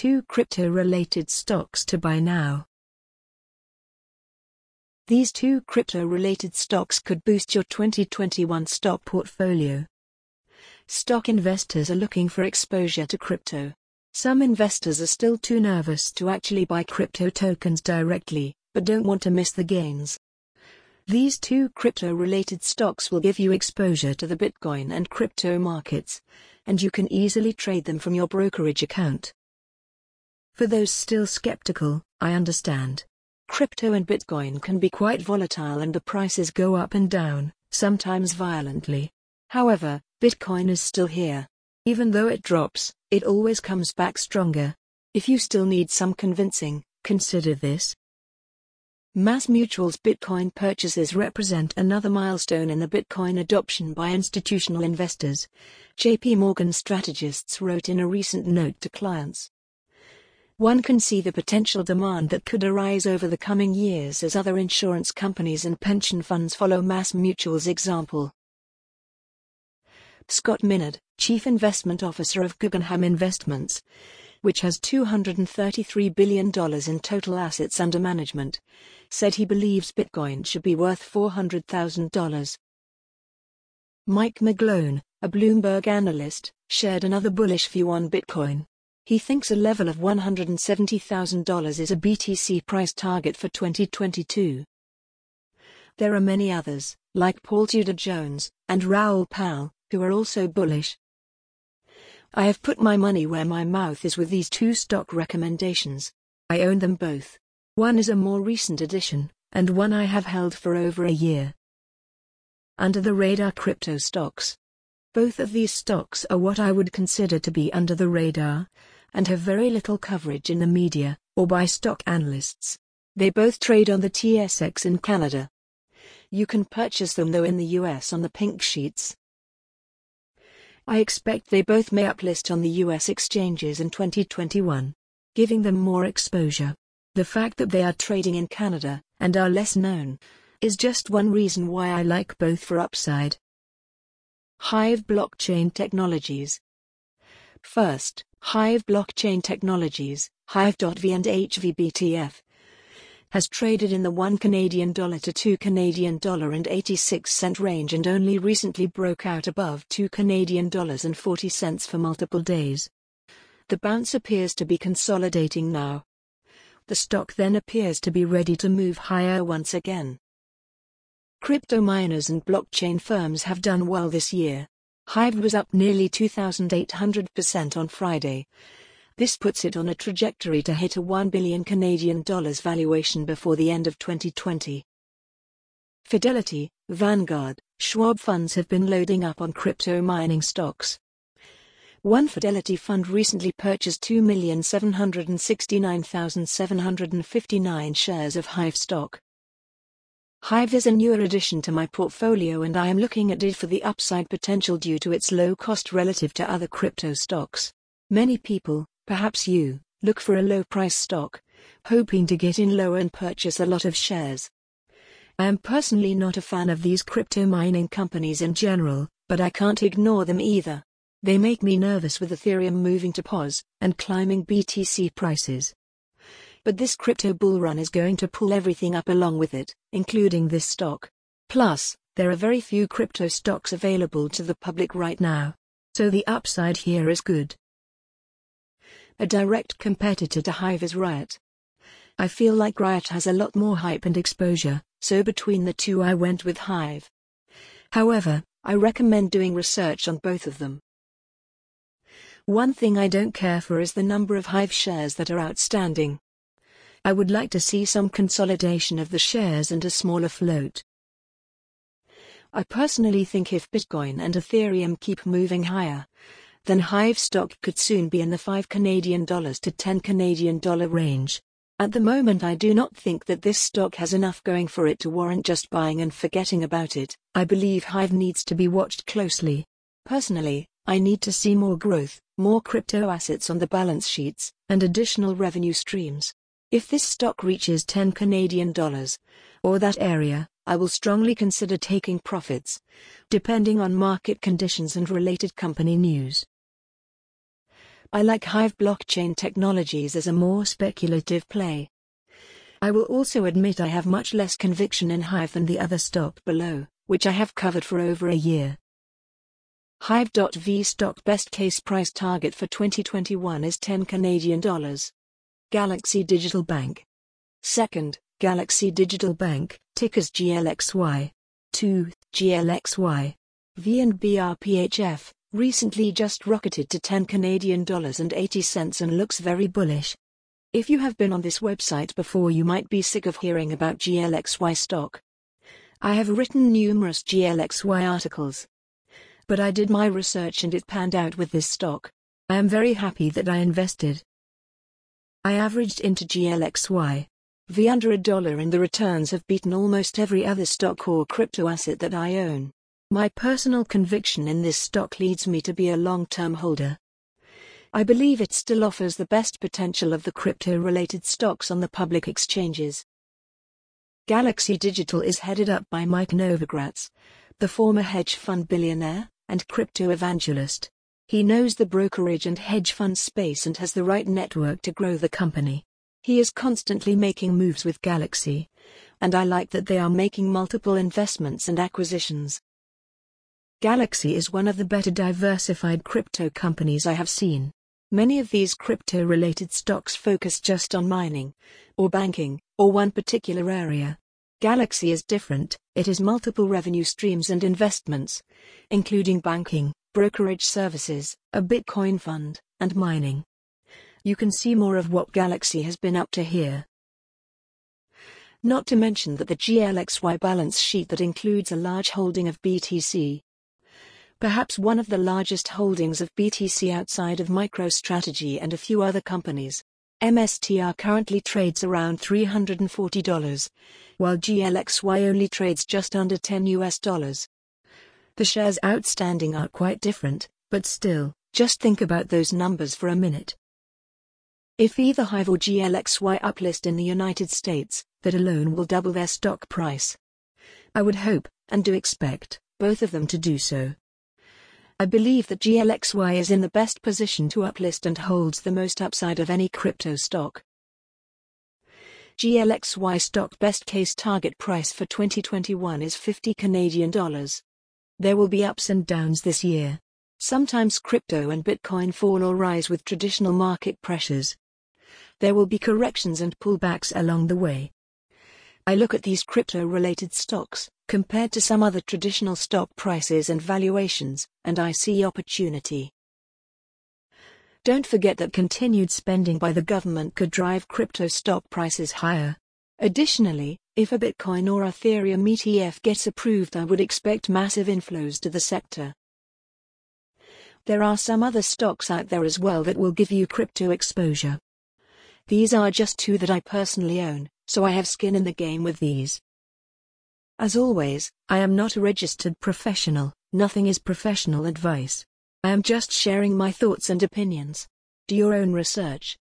two crypto-related stocks to buy now. These two crypto-related stocks could boost your 2021 stock portfolio. Stock investors are looking for exposure to crypto. Some investors are still too nervous to actually buy crypto tokens directly, but don't want to miss the gains. These two crypto related stocks will give you exposure to the Bitcoin and crypto markets, and you can easily trade them from your brokerage account. For those still skeptical, I understand. Crypto and Bitcoin can be quite volatile and the prices go up and down, sometimes violently. However, Bitcoin is still here. Even though it drops, it always comes back stronger. If you still need some convincing, consider this. MassMutual's Bitcoin purchases represent another milestone in the Bitcoin adoption by institutional investors, JP Morgan strategists wrote in a recent note to clients. One can see the potential demand that could arise over the coming years as other insurance companies and pension funds follow MassMutual's example. Scott Minerd, Chief Investment Officer of Guggenheim Investments, which has $233 billion in total assets under management, said he believes Bitcoin should be worth $400,000. Mike McGlone, a Bloomberg analyst, shared another bullish view on Bitcoin. He thinks a level of $170,000 is a BTC price target for 2022. There are many others, like Paul Tudor Jones and Raoul Pal, who are also bullish. I have put my money where my mouth is with these two stock recommendations. I own them both. One is a more recent addition, and one I have held for over a year. Under the radar crypto stocks. Both of these stocks are what I would consider to be under the radar, and have very little coverage in the media, or by stock analysts. They both trade on the TSX in Canada. You can purchase them though in the US on the pink sheets. I expect they both may uplist on the US exchanges in 2021, giving them more exposure. The fact that they are trading in Canada, and are less known, is just one reason why I like both for upside. Hive Blockchain Technologies First, Hive Blockchain Technologies, Hive.v and HVBTF, has traded in the 1 Canadian dollar to 2 Canadian dollar and 86 cent range and only recently broke out above 2 Canadian dollars and 40 cents for multiple days. The bounce appears to be consolidating now. The stock then appears to be ready to move higher once again. Crypto miners and blockchain firms have done well this year. Hive was up nearly 2,800% on Friday, this puts it on a trajectory to hit a 1 billion Canadian dollars valuation before the end of 2020. Fidelity, Vanguard, Schwab funds have been loading up on crypto mining stocks. One Fidelity fund recently purchased 2,769,759 shares of Hive stock. Hive is a newer addition to my portfolio and I am looking at it for the upside potential due to its low cost relative to other crypto stocks. Many people, Perhaps you look for a low price stock, hoping to get in low and purchase a lot of shares. I am personally not a fan of these crypto mining companies in general, but I can't ignore them either. They make me nervous with Ethereum moving to pause and climbing BTC prices. But this crypto bull run is going to pull everything up along with it, including this stock. Plus, there are very few crypto stocks available to the public right now. So the upside here is good. A direct competitor to Hive is Riot. I feel like Riot has a lot more hype and exposure, so between the two I went with Hive. However, I recommend doing research on both of them. One thing I don't care for is the number of Hive shares that are outstanding. I would like to see some consolidation of the shares and a smaller float. I personally think if Bitcoin and Ethereum keep moving higher, then Hive stock could soon be in the 5 Canadian dollars to 10 Canadian dollar range. At the moment, I do not think that this stock has enough going for it to warrant just buying and forgetting about it. I believe Hive needs to be watched closely. Personally, I need to see more growth, more crypto assets on the balance sheets, and additional revenue streams. If this stock reaches 10 Canadian dollars, or that area, I will strongly consider taking profits, depending on market conditions and related company news. I like Hive blockchain technologies as a more speculative play. I will also admit I have much less conviction in Hive than the other stock below, which I have covered for over a year. Hive.v stock best case price target for 2021 is 10 Canadian dollars. Galaxy Digital Bank. Second, Galaxy Digital Bank, tickers GLXY. 2, GLXY. V and VNBRPHF, recently just rocketed to 10 Canadian dollars and 80 cents and looks very bullish. If you have been on this website before, you might be sick of hearing about GLXY stock. I have written numerous GLXY articles. But I did my research and it panned out with this stock. I am very happy that I invested. I averaged into GLXY. V under a dollar and the returns have beaten almost every other stock or crypto asset that I own. My personal conviction in this stock leads me to be a long-term holder. I believe it still offers the best potential of the crypto-related stocks on the public exchanges. Galaxy Digital is headed up by Mike Novogratz, the former hedge fund billionaire and crypto evangelist. He knows the brokerage and hedge fund space and has the right network to grow the company. He is constantly making moves with Galaxy, and I like that they are making multiple investments and acquisitions. Galaxy is one of the better diversified crypto companies I have seen. Many of these crypto related stocks focus just on mining, or banking, or one particular area. Galaxy is different, it has multiple revenue streams and investments, including banking, brokerage services, a Bitcoin fund, and mining. You can see more of what Galaxy has been up to here. Not to mention that the GLXY balance sheet that includes a large holding of BTC. Perhaps one of the largest holdings of BTC outside of MicroStrategy and a few other companies. MSTR currently trades around $340, while GLXY only trades just under 10 US dollars. The shares outstanding are quite different, but still, just think about those numbers for a minute. If either Hive or GLXY uplist in the United States, that alone will double their stock price. I would hope, and do expect, both of them to do so. I believe that GLXY is in the best position to uplist and holds the most upside of any crypto stock. GLXY stock best case target price for 2021 is 50 Canadian dollars. There will be ups and downs this year. Sometimes crypto and Bitcoin fall or rise with traditional market pressures. There will be corrections and pullbacks along the way. I look at these crypto related stocks, compared to some other traditional stock prices and valuations, and I see opportunity. Don't forget that continued spending by the government could drive crypto stock prices higher. Additionally, if a Bitcoin or Ethereum ETF gets approved, I would expect massive inflows to the sector. There are some other stocks out there as well that will give you crypto exposure. These are just two that I personally own, so I have skin in the game with these. As always, I am not a registered professional, nothing is professional advice. I am just sharing my thoughts and opinions. Do your own research.